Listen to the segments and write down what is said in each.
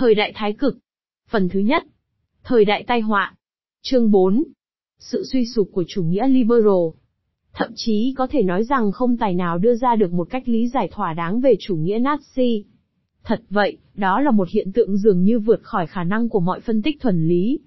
Thời đại thái cực. Phần thứ nhất. Thời đại tai họa. Chương 4. Sự suy sụp của chủ nghĩa liberal. Thậm chí có thể nói rằng không tài nào đưa ra được một cách lý giải thỏa đáng về chủ nghĩa Nazi. Thật vậy, đó là một hiện tượng dường như vượt khỏi khả năng của mọi phân tích thuần lý.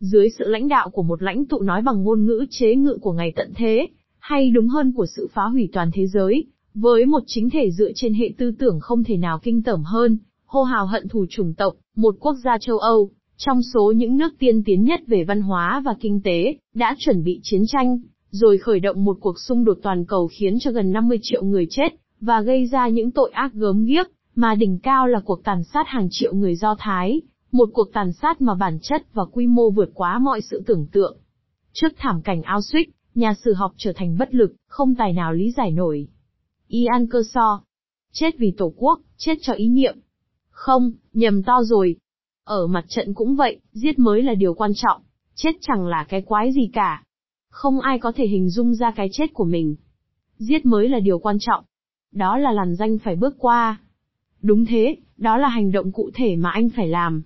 Dưới sự lãnh đạo của một lãnh tụ nói bằng ngôn ngữ chế ngự của ngày tận thế, hay đúng hơn của sự phá hủy toàn thế giới, với một chính thể dựa trên hệ tư tưởng không thể nào kinh tởm hơn, hô hào hận thù chủng tộc, một quốc gia châu Âu, trong số những nước tiên tiến nhất về văn hóa và kinh tế, đã chuẩn bị chiến tranh, rồi khởi động một cuộc xung đột toàn cầu khiến cho gần 50 triệu người chết, và gây ra những tội ác gớm ghiếc, mà đỉnh cao là cuộc tàn sát hàng triệu người Do Thái, một cuộc tàn sát mà bản chất và quy mô vượt quá mọi sự tưởng tượng. Trước thảm cảnh Auschwitz, nhà sử học trở thành bất lực, không tài nào lý giải nổi. Ian Kershaw. Chết vì tổ quốc, chết cho ý niệm. Không, nhầm to rồi. Ở mặt trận cũng vậy, giết mới là điều quan trọng. Chết chẳng là cái quái gì cả. Không ai có thể hình dung ra cái chết của mình. Giết mới là điều quan trọng. Đó là làn danh phải bước qua. Đúng thế, đó là hành động cụ thể mà anh phải làm.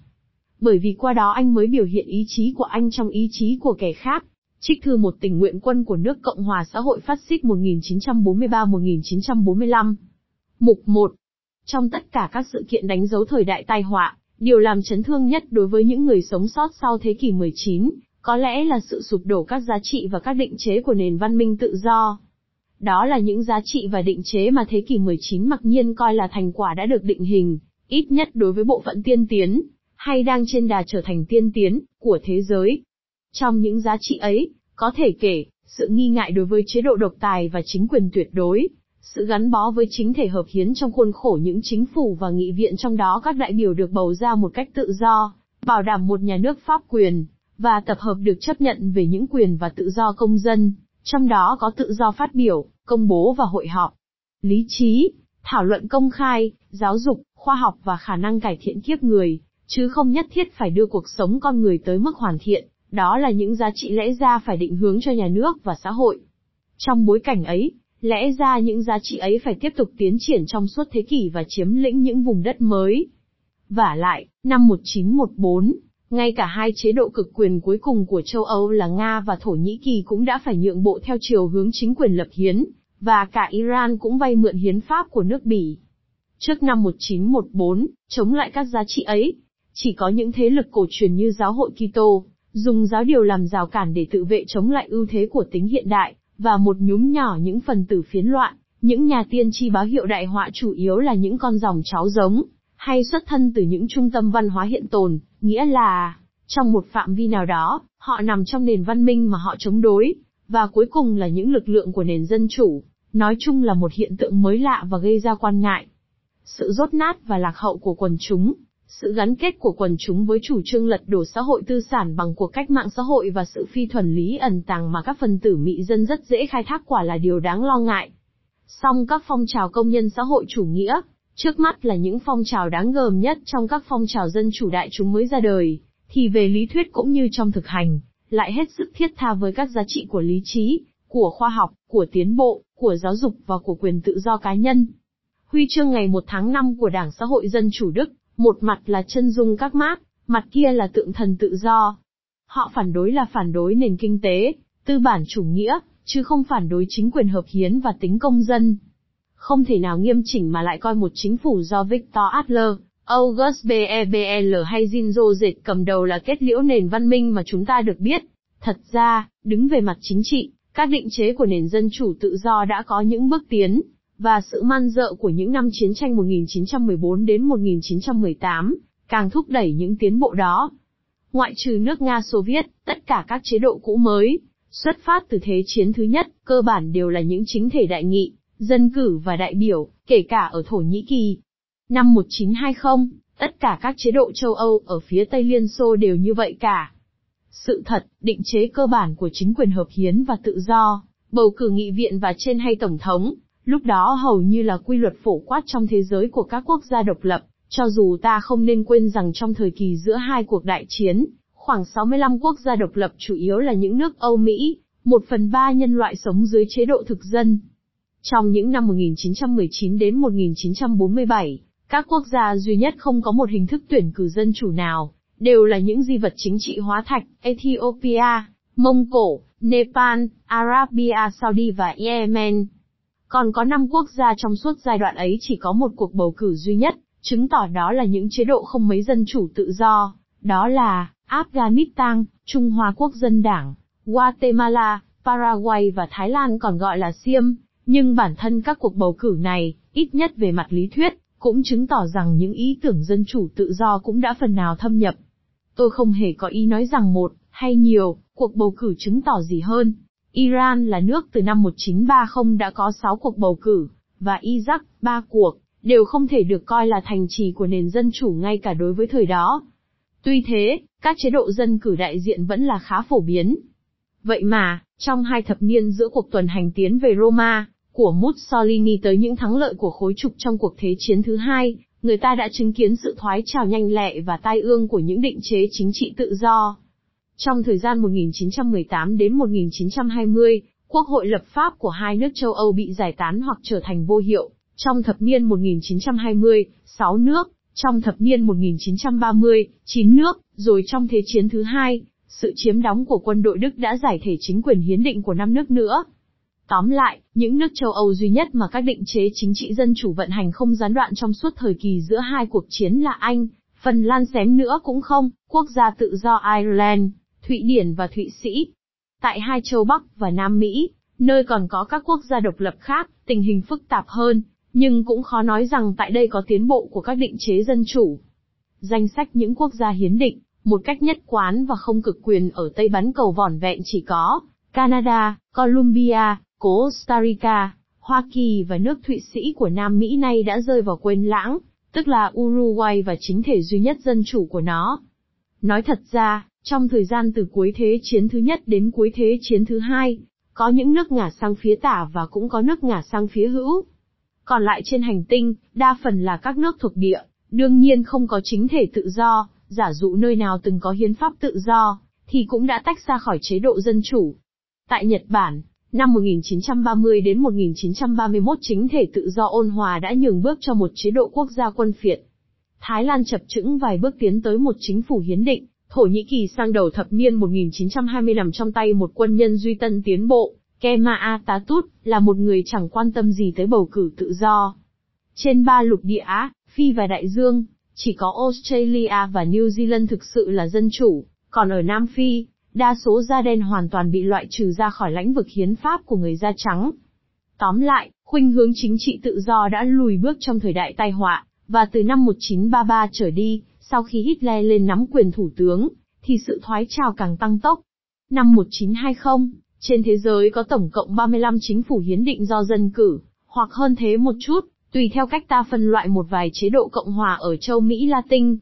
Bởi vì qua đó anh mới biểu hiện ý chí của anh trong ý chí của kẻ khác. Trích thư một tình nguyện quân của nước Cộng hòa xã hội phát xít 1943-1945. Mục 1. Trong tất cả các sự kiện đánh dấu thời đại tai họa, điều làm chấn thương nhất đối với những người sống sót sau thế kỷ 19, có lẽ là sự sụp đổ các giá trị và các định chế của nền văn minh tự do. Đó là những giá trị và định chế mà thế kỷ 19 mặc nhiên coi là thành quả đã được định hình, ít nhất đối với bộ phận tiên tiến, hay đang trên đà trở thành tiên tiến, của thế giới. Trong những giá trị ấy, có thể kể, sự nghi ngại đối với chế độ độc tài và chính quyền tuyệt đối, sự gắn bó với chính thể hợp hiến trong khuôn khổ những chính phủ và nghị viện trong đó các đại biểu được bầu ra một cách tự do, bảo đảm một nhà nước pháp quyền, và tập hợp được chấp nhận về những quyền và tự do công dân, trong đó có tự do phát biểu, công bố và hội họp. Lý trí, thảo luận công khai, giáo dục, khoa học và khả năng cải thiện kiếp người, chứ không nhất thiết phải đưa cuộc sống con người tới mức hoàn thiện, đó là những giá trị lẽ ra phải định hướng cho nhà nước và xã hội. Trong bối cảnh ấy, lẽ ra những giá trị ấy phải tiếp tục tiến triển trong suốt thế kỷ và chiếm lĩnh những vùng đất mới. Và lại, năm 1914, ngay cả hai chế độ cực quyền cuối cùng của châu Âu là Nga và Thổ Nhĩ Kỳ cũng đã phải nhượng bộ theo chiều hướng chính quyền lập hiến, và cả Iran cũng vay mượn hiến pháp của nước Bỉ. Trước năm 1914, chống lại các giá trị ấy, chỉ có những thế lực cổ truyền như giáo hội Kitô, dùng giáo điều làm rào cản để tự vệ chống lại ưu thế của tính hiện đại, và một nhúm nhỏ những phần tử phiến loạn, những nhà tiên tri báo hiệu đại họa chủ yếu là những con dòng cháu giống, hay xuất thân từ những trung tâm văn hóa hiện tồn, nghĩa là, trong một phạm vi nào đó, họ nằm trong nền văn minh mà họ chống đối, và cuối cùng là những lực lượng của nền dân chủ, nói chung là một hiện tượng mới lạ và gây ra quan ngại. Sự rốt nát và lạc hậu của quần chúng, sự gắn kết của quần chúng với chủ trương lật đổ xã hội tư sản bằng cuộc cách mạng xã hội và sự phi thuần lý ẩn tàng mà các phần tử mị dân rất dễ khai thác quả là điều đáng lo ngại. Song các phong trào công nhân xã hội chủ nghĩa, trước mắt là những phong trào đáng gờm nhất trong các phong trào dân chủ đại chúng mới ra đời, thì về lý thuyết cũng như trong thực hành, lại hết sức thiết tha với các giá trị của lý trí, của khoa học, của tiến bộ, của giáo dục và của quyền tự do cá nhân. Huy chương ngày 1 tháng 5 của Đảng Xã hội Dân Chủ Đức, một mặt là chân dung các mác, mặt kia là tượng thần tự do. Họ phản đối là phản đối nền kinh tế, tư bản chủ nghĩa, chứ không phản đối chính quyền hợp hiến và tính công dân. Không thể nào nghiêm chỉnh mà lại coi một chính phủ do Victor Adler, August Bebel hay Jinzo Dệt cầm đầu là kết liễu nền văn minh mà chúng ta được biết. Thật ra, đứng về mặt chính trị, các định chế của nền dân chủ tự do đã có những bước tiến, và sự man dợ của những năm chiến tranh 1914 đến 1918, càng thúc đẩy những tiến bộ đó. Ngoại trừ nước Nga Xô Viết, tất cả các chế độ cũ mới, xuất phát từ Thế chiến thứ nhất, cơ bản đều là những chính thể đại nghị, dân cử và đại biểu, kể cả ở Thổ Nhĩ Kỳ. Năm 1920, tất cả các chế độ châu Âu ở phía Tây Liên Xô đều như vậy cả. Sự thật, định chế cơ bản của chính quyền hợp hiến và tự do, bầu cử nghị viện và trên hay tổng thống, lúc đó hầu như là quy luật phổ quát trong thế giới của các quốc gia độc lập, cho dù ta không nên quên rằng trong thời kỳ giữa hai cuộc đại chiến, khoảng 65 quốc gia độc lập chủ yếu là những nước Âu Mỹ, một phần ba nhân loại sống dưới chế độ thực dân. Trong những năm 1919 đến 1947, Các quốc gia duy nhất không có một hình thức tuyển cử dân chủ nào, đều là những di vật chính trị hóa thạch, Ethiopia, Mông Cổ, Nepal, Arabia Saudi và Yemen. Còn có 5 quốc gia trong suốt giai đoạn ấy chỉ có một cuộc bầu cử duy nhất, chứng tỏ đó là những chế độ không mấy dân chủ tự do, đó là Afghanistan, Trung Hoa Quốc dân Đảng, Guatemala, Paraguay và Thái Lan còn gọi là Siêm, nhưng bản thân các cuộc bầu cử này, ít nhất về mặt lý thuyết, cũng chứng tỏ rằng những ý tưởng dân chủ tự do cũng đã phần nào thâm nhập. Tôi không hề có ý nói rằng một, hay nhiều, cuộc bầu cử chứng tỏ gì hơn. Iran là nước từ năm 1930 đã có 6 cuộc bầu cử, và Iraq, 3 cuộc, đều không thể được coi là thành trì của nền dân chủ ngay cả đối với thời đó. Tuy thế, các chế độ dân cử đại diện vẫn là khá phổ biến. Vậy mà, trong hai thập niên giữa cuộc tuần hành tiến về Roma, của Mussolini tới những thắng lợi của khối trục trong cuộc thế chiến thứ hai, người ta đã chứng kiến sự thoái trào nhanh lẹ và tai ương của những định chế chính trị tự do. Trong thời gian 1918 đến 1920, quốc hội lập pháp của hai nước châu Âu bị giải tán hoặc trở thành vô hiệu. Trong thập niên 1920, 6 nước, trong thập niên 1930, 9 nước, rồi trong Thế chiến thứ hai, sự chiếm đóng của quân đội Đức đã giải thể chính quyền hiến định của năm nước nữa. Tóm lại, những nước châu Âu duy nhất mà các định chế chính trị dân chủ vận hành không gián đoạn trong suốt thời kỳ giữa hai cuộc chiến là Anh, Phần Lan xém nữa cũng không, quốc gia tự do Ireland, Thụy Điển và Thụy Sĩ. Tại hai châu Bắc và Nam Mỹ, nơi còn có các quốc gia độc lập khác, tình hình phức tạp hơn, nhưng cũng khó nói rằng tại đây có tiến bộ của các định chế dân chủ. Danh sách những quốc gia hiến định, một cách nhất quán và không cực quyền ở Tây bán cầu vỏn vẹn chỉ có Canada, Colombia, Costa Rica, Hoa Kỳ và nước Thụy Sĩ của Nam Mỹ nay đã rơi vào quên lãng, tức là Uruguay và chính thể duy nhất dân chủ của nó. Nói thật ra, trong thời gian từ cuối thế chiến thứ nhất đến cuối thế chiến thứ hai, có những nước ngả sang phía tả và cũng có nước ngả sang phía hữu. Còn lại trên hành tinh, đa phần là các nước thuộc địa, đương nhiên không có chính thể tự do, giả dụ nơi nào từng có hiến pháp tự do, thì cũng đã tách ra khỏi chế độ dân chủ. Tại Nhật Bản, năm 1930 đến 1931 chính thể tự do ôn hòa đã nhường bước cho một chế độ quốc gia quân phiệt. Thái Lan chập chững vài bước tiến tới một chính phủ hiến định, Thổ Nhĩ Kỳ sang đầu thập niên 1920 nằm trong tay một quân nhân duy tân tiến bộ, Kemal Atatürk, là một người chẳng quan tâm gì tới bầu cử tự do. Trên ba lục địa Á, Phi và Đại Dương, chỉ có Australia và New Zealand thực sự là dân chủ, còn ở Nam Phi, đa số da đen hoàn toàn bị loại trừ ra khỏi lãnh vực hiến pháp của người da trắng. Tóm lại, khuynh hướng chính trị tự do đã lùi bước trong thời đại tai họa, và từ năm 1933 trở đi, sau khi Hitler lên nắm quyền thủ tướng, thì sự thoái trào càng tăng tốc. Năm 1920, trên thế giới có tổng cộng 35 chính phủ hiến định do dân cử, hoặc hơn thế một chút, tùy theo cách ta phân loại một vài chế độ Cộng hòa ở châu Mỹ Latin.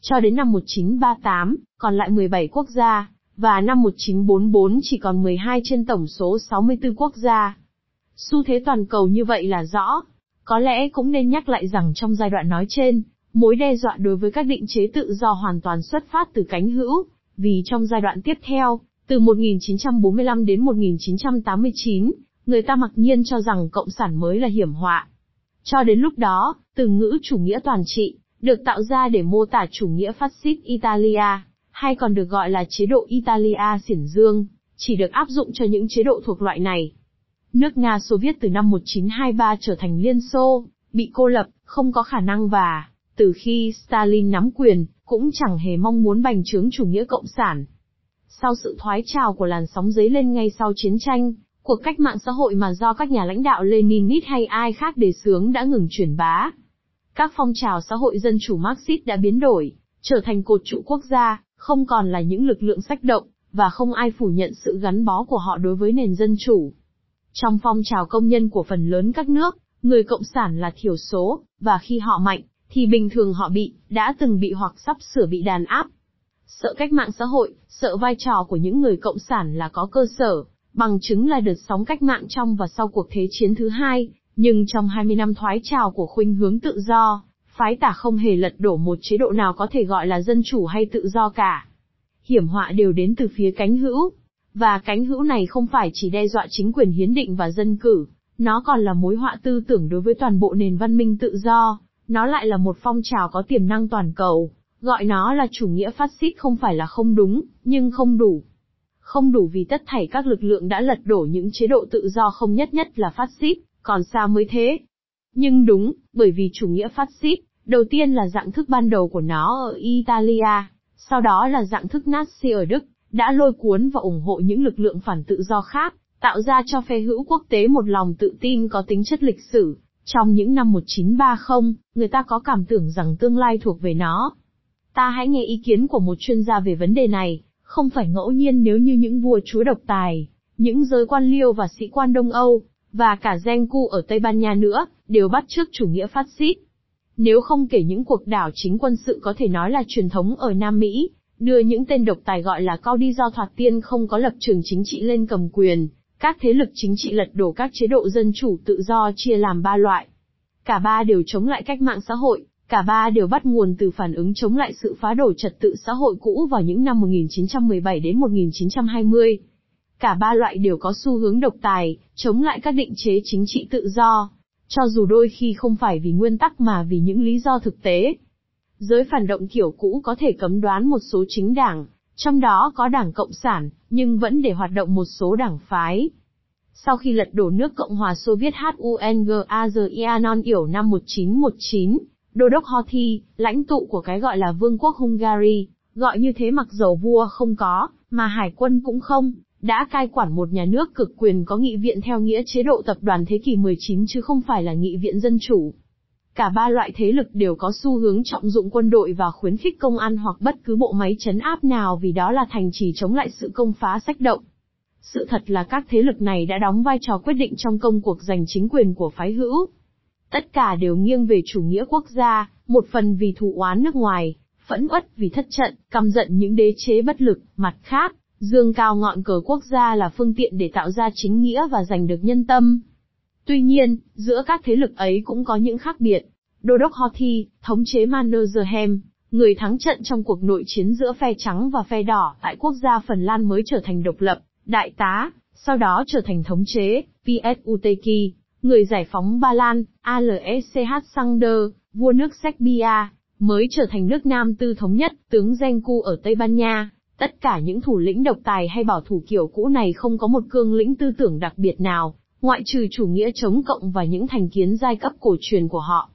Cho đến năm 1938, còn lại 17 quốc gia, và năm 1944 chỉ còn 12 trên tổng số 64 quốc gia. Xu thế toàn cầu như vậy là rõ. Có lẽ cũng nên nhắc lại rằng trong giai đoạn nói trên, mối đe dọa đối với các định chế tự do hoàn toàn xuất phát từ cánh hữu, vì trong giai đoạn tiếp theo, từ 1945 đến 1989, người ta mặc nhiên cho rằng cộng sản mới là hiểm họa. Cho đến lúc đó, từ ngữ chủ nghĩa toàn trị, được tạo ra để mô tả chủ nghĩa phát xít Italia, hay còn được gọi là chế độ Italia xiển dương, chỉ được áp dụng cho những chế độ thuộc loại này. Nước Nga Xô Viết từ năm 1923 trở thành Liên Xô, bị cô lập, không có khả năng và, từ khi Stalin nắm quyền, cũng chẳng hề mong muốn bành trướng chủ nghĩa cộng sản. Sau sự thoái trào của làn sóng giấy lên ngay sau chiến tranh, cuộc cách mạng xã hội mà do các nhà lãnh đạo Leninist hay ai khác đề xướng đã ngừng truyền bá. Các phong trào xã hội dân chủ Marxist đã biến đổi, trở thành cột trụ quốc gia, không còn là những lực lượng sách động, và không ai phủ nhận sự gắn bó của họ đối với nền dân chủ. Trong phong trào công nhân của phần lớn các nước, người cộng sản là thiểu số, và khi họ mạnh, thì bình thường họ bị, đã từng bị hoặc sắp sửa bị đàn áp. Sợ cách mạng xã hội, sợ vai trò của những người cộng sản là có cơ sở, bằng chứng là đợt sóng cách mạng trong và sau cuộc thế chiến thứ hai, nhưng trong 20 năm thoái trào của khuynh hướng tự do, phái tả không hề lật đổ một chế độ nào có thể gọi là dân chủ hay tự do cả. Hiểm họa đều đến từ phía cánh hữu, và cánh hữu này không phải chỉ đe dọa chính quyền hiến định và dân cử, nó còn là mối họa tư tưởng đối với toàn bộ nền văn minh tự do, nó lại là một phong trào có tiềm năng toàn cầu, gọi nó là chủ nghĩa phát xít không phải là không đúng, nhưng không đủ. Không đủ vì tất thảy các lực lượng đã lật đổ những chế độ tự do không nhất nhất là phát xít, còn sao mới thế. Nhưng đúng, bởi vì chủ nghĩa phát xít, đầu tiên là dạng thức ban đầu của nó ở Italia, sau đó là dạng thức Nazi ở Đức, đã lôi cuốn và ủng hộ những lực lượng phản tự do khác, tạo ra cho phe hữu quốc tế một lòng tự tin có tính chất lịch sử. Trong những năm 1930, người ta có cảm tưởng rằng tương lai thuộc về nó. Ta hãy nghe ý kiến của một chuyên gia về vấn đề này, không phải ngẫu nhiên nếu như những vua chúa độc tài, những giới quan liêu và sĩ quan Đông Âu, và cả Genku ở Tây Ban Nha nữa, đều bắt chước chủ nghĩa phát xít. Nếu không kể những cuộc đảo chính quân sự có thể nói là truyền thống ở Nam Mỹ, đưa những tên độc tài gọi là cao đi do thoạt tiên không có lập trường chính trị lên cầm quyền, các thế lực chính trị lật đổ các chế độ dân chủ tự do chia làm ba loại. Cả ba đều chống lại cách mạng xã hội, cả ba đều bắt nguồn từ phản ứng chống lại sự phá đổ trật tự xã hội cũ vào những năm 1917 đến 1920. Cả ba loại đều có xu hướng độc tài, chống lại các định chế chính trị tự do, cho dù đôi khi không phải vì nguyên tắc mà vì những lý do thực tế. Giới phản động kiểu cũ có thể cấm đoán một số chính đảng, trong đó có Đảng Cộng sản, nhưng vẫn để hoạt động một số đảng phái. Sau khi lật đổ nước Cộng hòa Xô Viết HUNGAZIANON yểu năm 1919, Đô đốc Horthy, lãnh tụ của cái gọi là Vương quốc Hungary, gọi như thế mặc dầu vua không có, mà hải quân cũng không, đã cai quản một nhà nước cực quyền có nghị viện theo nghĩa chế độ tập đoàn thế kỷ 19 chứ không phải là nghị viện dân chủ. Cả ba loại thế lực đều có xu hướng trọng dụng quân đội và khuyến khích công an hoặc bất cứ bộ máy chấn áp nào vì đó là thành trì chống lại sự công phá sách động. Sự thật là các thế lực này đã đóng vai trò quyết định trong công cuộc giành chính quyền của phái hữu. Tất cả đều nghiêng về chủ nghĩa quốc gia, một phần vì thù oán nước ngoài, phẫn uất vì thất trận, căm giận những đế chế bất lực, mặt khác, dương cao ngọn cờ quốc gia là phương tiện để tạo ra chính nghĩa và giành được nhân tâm. Tuy nhiên, giữa các thế lực ấy cũng có những khác biệt. Đô đốc Hothi, thống chế Mannerheim, người thắng trận trong cuộc nội chiến giữa phe trắng và phe đỏ tại quốc gia Phần Lan mới trở thành độc lập, đại tá, sau đó trở thành thống chế, PSUTK, người giải phóng Ba Lan, ALSCH Sander, vua nước Serbia, mới trở thành nước Nam tư thống nhất, tướng Zenku ở Tây Ban Nha. Tất cả những thủ lĩnh độc tài hay bảo thủ kiểu cũ này không có một cương lĩnh tư tưởng đặc biệt nào, ngoại trừ chủ nghĩa chống cộng và những thành kiến giai cấp cổ truyền của họ.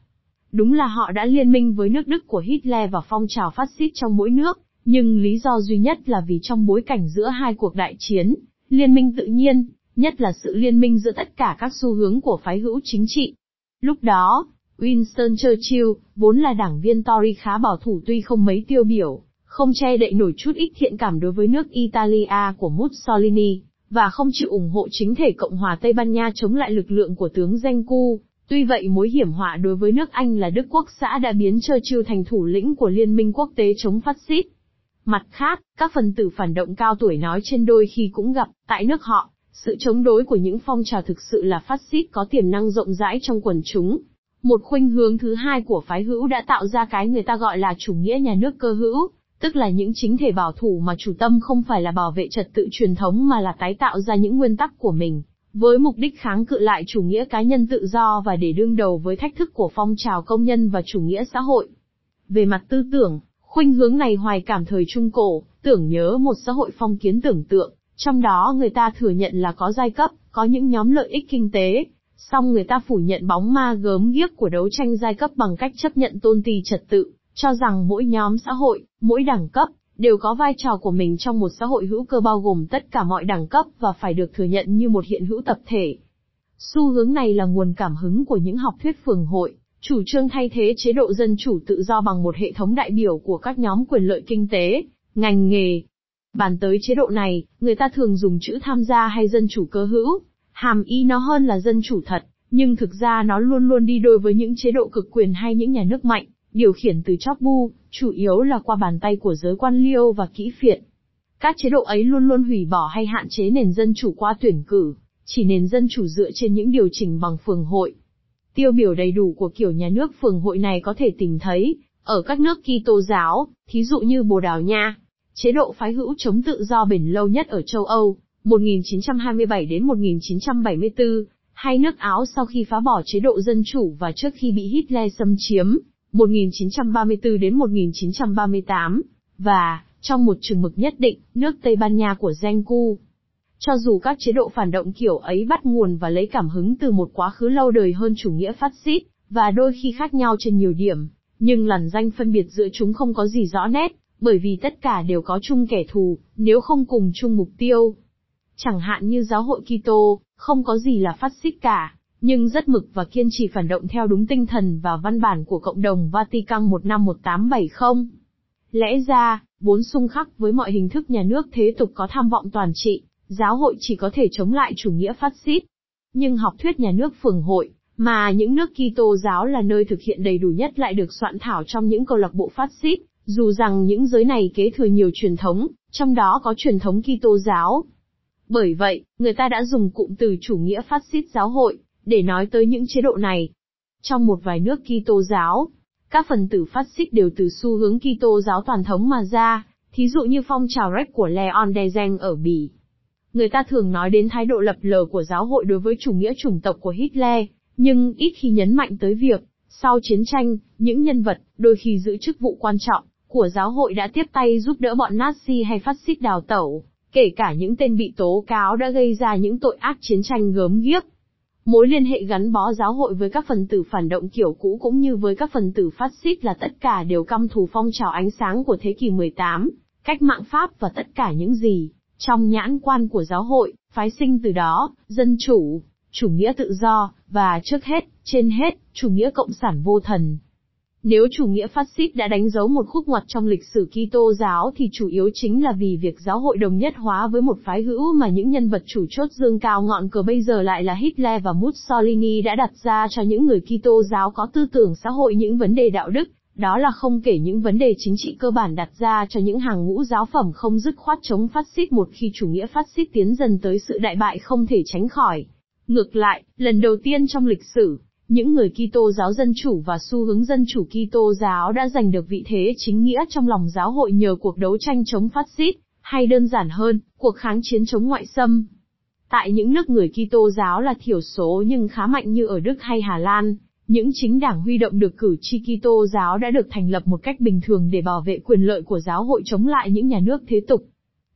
Đúng là họ đã liên minh với nước Đức của Hitler và phong trào phát xít trong mỗi nước, nhưng lý do duy nhất là vì trong bối cảnh giữa hai cuộc đại chiến, liên minh tự nhiên, nhất là sự liên minh giữa tất cả các xu hướng của phái hữu chính trị. Lúc đó, Winston Churchill, vốn là đảng viên Tory khá bảo thủ tuy không mấy tiêu biểu, không che đậy nổi chút ít thiện cảm đối với nước Italia của Mussolini, và không chịu ủng hộ chính thể Cộng hòa Tây Ban Nha chống lại lực lượng của tướng Zenku. Tuy vậy mối hiểm họa đối với nước Anh là Đức Quốc xã đã biến Churchill thành thủ lĩnh của Liên minh quốc tế chống phát xít. Mặt khác, các phần tử phản động cao tuổi nói trên đôi khi cũng gặp, tại nước họ, sự chống đối của những phong trào thực sự là phát xít có tiềm năng rộng rãi trong quần chúng. Một khuynh hướng thứ hai của phái hữu đã tạo ra cái người ta gọi là chủ nghĩa nhà nước cơ hữu, tức là những chính thể bảo thủ mà chủ tâm không phải là bảo vệ trật tự truyền thống mà là tái tạo ra những nguyên tắc của mình, với mục đích kháng cự lại chủ nghĩa cá nhân tự do và để đương đầu với thách thức của phong trào công nhân và chủ nghĩa xã hội. Về mặt tư tưởng, khuynh hướng này hoài cảm thời Trung Cổ, tưởng nhớ một xã hội phong kiến tưởng tượng, trong đó người ta thừa nhận là có giai cấp, có những nhóm lợi ích kinh tế, song người ta phủ nhận bóng ma gớm ghiếc của đấu tranh giai cấp bằng cách chấp nhận tôn ti trật tự, cho rằng mỗi nhóm xã hội, mỗi đẳng cấp, đều có vai trò của mình trong một xã hội hữu cơ bao gồm tất cả mọi đẳng cấp và phải được thừa nhận như một hiện hữu tập thể. Xu hướng này là nguồn cảm hứng của những học thuyết phường hội, chủ trương thay thế chế độ dân chủ tự do bằng một hệ thống đại biểu của các nhóm quyền lợi kinh tế, ngành nghề. Bàn tới chế độ này, người ta thường dùng chữ tham gia hay dân chủ cơ hữu, hàm ý nó hơn là dân chủ thật, nhưng thực ra nó luôn luôn đi đôi với những chế độ cực quyền hay những nhà nước mạnh, điều khiển từ chóp bu, chủ yếu là qua bàn tay của giới quan liêu và kỹ phiện. Các chế độ ấy luôn luôn hủy bỏ hay hạn chế nền dân chủ qua tuyển cử, chỉ nền dân chủ dựa trên những điều chỉnh bằng phường hội. Tiêu biểu đầy đủ của kiểu nhà nước phường hội này có thể tìm thấy ở các nước Kitô giáo, thí dụ như Bồ Đào Nha, chế độ phái hữu chống tự do bền lâu nhất ở châu Âu, 1927 đến 1974, hay nước Áo sau khi phá bỏ chế độ dân chủ và trước khi bị Hitler xâm chiếm, 1934 đến 1938, và, trong một trường mực nhất định, nước Tây Ban Nha của Genku. Cho dù các chế độ phản động kiểu ấy bắt nguồn và lấy cảm hứng từ một quá khứ lâu đời hơn chủ nghĩa phát xít, và đôi khi khác nhau trên nhiều điểm, nhưng làn danh phân biệt giữa chúng không có gì rõ nét, bởi vì tất cả đều có chung kẻ thù, nếu không cùng chung mục tiêu. Chẳng hạn như giáo hội Kitô, không có gì là phát xít cả, nhưng rất mực và kiên trì phản động theo đúng tinh thần và văn bản của cộng đồng Vatican một năm 1870. Lẽ ra, vốn xung khắc với mọi hình thức nhà nước thế tục có tham vọng toàn trị, giáo hội chỉ có thể chống lại chủ nghĩa phát xít. Nhưng học thuyết nhà nước phường hội, mà những nước Kitô giáo là nơi thực hiện đầy đủ nhất lại được soạn thảo trong những câu lạc bộ phát xít, dù rằng những giới này kế thừa nhiều truyền thống, trong đó có truyền thống Kitô giáo. Bởi vậy, người ta đã dùng cụm từ chủ nghĩa phát xít giáo hội, để nói tới những chế độ này. Trong một vài nước Kitô giáo, các phần tử phát xít đều từ xu hướng Kitô giáo toàn thống mà ra, thí dụ như phong trào Reich của Leon Dezen ở Bỉ. Người ta thường nói đến thái độ lập lờ của giáo hội đối với chủ nghĩa chủng tộc của Hitler, nhưng ít khi nhấn mạnh tới việc, sau chiến tranh, những nhân vật, đôi khi giữ chức vụ quan trọng, của giáo hội đã tiếp tay giúp đỡ bọn Nazi hay phát xít đào tẩu, kể cả những tên bị tố cáo đã gây ra những tội ác chiến tranh gớm ghiếc. Mối liên hệ gắn bó giáo hội với các phần tử phản động kiểu cũ cũng như với các phần tử phát xít là tất cả đều căm thù phong trào ánh sáng của thế kỷ 18, cách mạng Pháp và tất cả những gì, trong nhãn quan của giáo hội, phái sinh từ đó, dân chủ, chủ nghĩa tự do, và trước hết, trên hết, chủ nghĩa cộng sản vô thần. Nếu chủ nghĩa phát xít đã đánh dấu một khúc ngoặt trong lịch sử Kitô giáo thì chủ yếu chính là vì việc giáo hội đồng nhất hóa với một phái hữu mà những nhân vật chủ chốt dương cao ngọn cờ bây giờ lại là Hitler và Mussolini đã đặt ra cho những người Kitô giáo có tư tưởng xã hội những vấn đề đạo đức, đó là không kể những vấn đề chính trị cơ bản đặt ra cho những hàng ngũ giáo phẩm không dứt khoát chống phát xít một khi chủ nghĩa phát xít tiến dần tới sự đại bại không thể tránh khỏi. Ngược lại, lần đầu tiên trong lịch sử, những người Kitô giáo dân chủ và xu hướng dân chủ Kitô giáo đã giành được vị thế chính nghĩa trong lòng giáo hội nhờ cuộc đấu tranh chống phát xít, hay đơn giản hơn, cuộc kháng chiến chống ngoại xâm. Tại những nước người Kitô giáo là thiểu số nhưng khá mạnh như ở Đức hay Hà Lan, những chính đảng huy động được cử tri Kitô giáo đã được thành lập một cách bình thường để bảo vệ quyền lợi của giáo hội chống lại những nhà nước thế tục.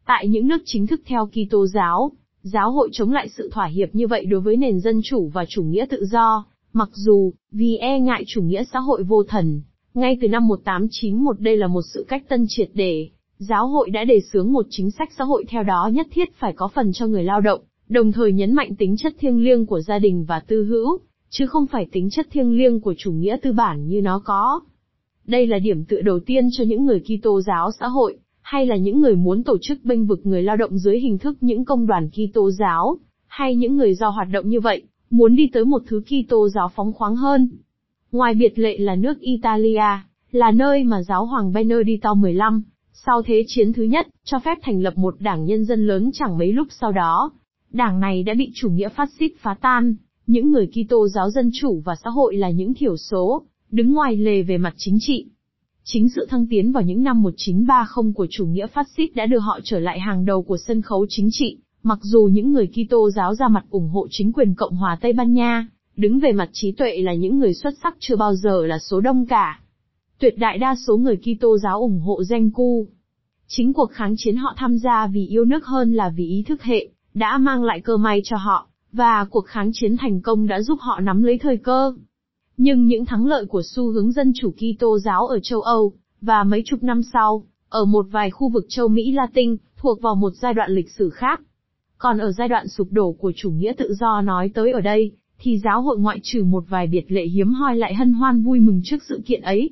Tại những nước chính thức theo Kitô giáo, giáo hội chống lại sự thỏa hiệp như vậy đối với nền dân chủ và chủ nghĩa tự do, mặc dù, vì e ngại chủ nghĩa xã hội vô thần, ngay từ năm 1891 đây là một sự cách tân triệt để, giáo hội đã đề xướng một chính sách xã hội theo đó nhất thiết phải có phần cho người lao động, đồng thời nhấn mạnh tính chất thiêng liêng của gia đình và tư hữu, chứ không phải tính chất thiêng liêng của chủ nghĩa tư bản như nó có. Đây là điểm tựa đầu tiên cho những người Kitô giáo xã hội, hay là những người muốn tổ chức bênh vực người lao động dưới hình thức những công đoàn Kitô giáo, hay những người do hoạt động như vậy, muốn đi tới một thứ Kitô giáo phóng khoáng hơn. Ngoài biệt lệ là nước Italia, là nơi mà giáo hoàng Benedicto XV, sau Thế chiến thứ nhất, cho phép thành lập một đảng nhân dân lớn chẳng mấy lúc sau đó. Đảng này đã bị chủ nghĩa phát xít phá tan, những người Kitô giáo dân chủ và xã hội là những thiểu số, đứng ngoài lề về mặt chính trị. Chính sự thăng tiến vào những năm 1930 của chủ nghĩa phát xít đã đưa họ trở lại hàng đầu của sân khấu chính trị, mặc dù những người Kitô giáo ra mặt ủng hộ chính quyền Cộng hòa Tây Ban Nha, đứng về mặt trí tuệ là những người xuất sắc chưa bao giờ là số đông cả. Tuyệt đại đa số người Kitô giáo ủng hộ Genku. Chính cuộc kháng chiến họ tham gia vì yêu nước hơn là vì ý thức hệ, đã mang lại cơ may cho họ. Và cuộc kháng chiến thành công đã giúp họ nắm lấy thời cơ. Nhưng những thắng lợi của xu hướng dân chủ Kitô giáo ở châu Âu, và mấy chục năm sau, ở một vài khu vực châu Mỹ Latin, thuộc vào một giai đoạn lịch sử khác. Còn ở giai đoạn sụp đổ của chủ nghĩa tự do nói tới ở đây, thì giáo hội ngoại trừ một vài biệt lệ hiếm hoi lại hân hoan vui mừng trước sự kiện ấy.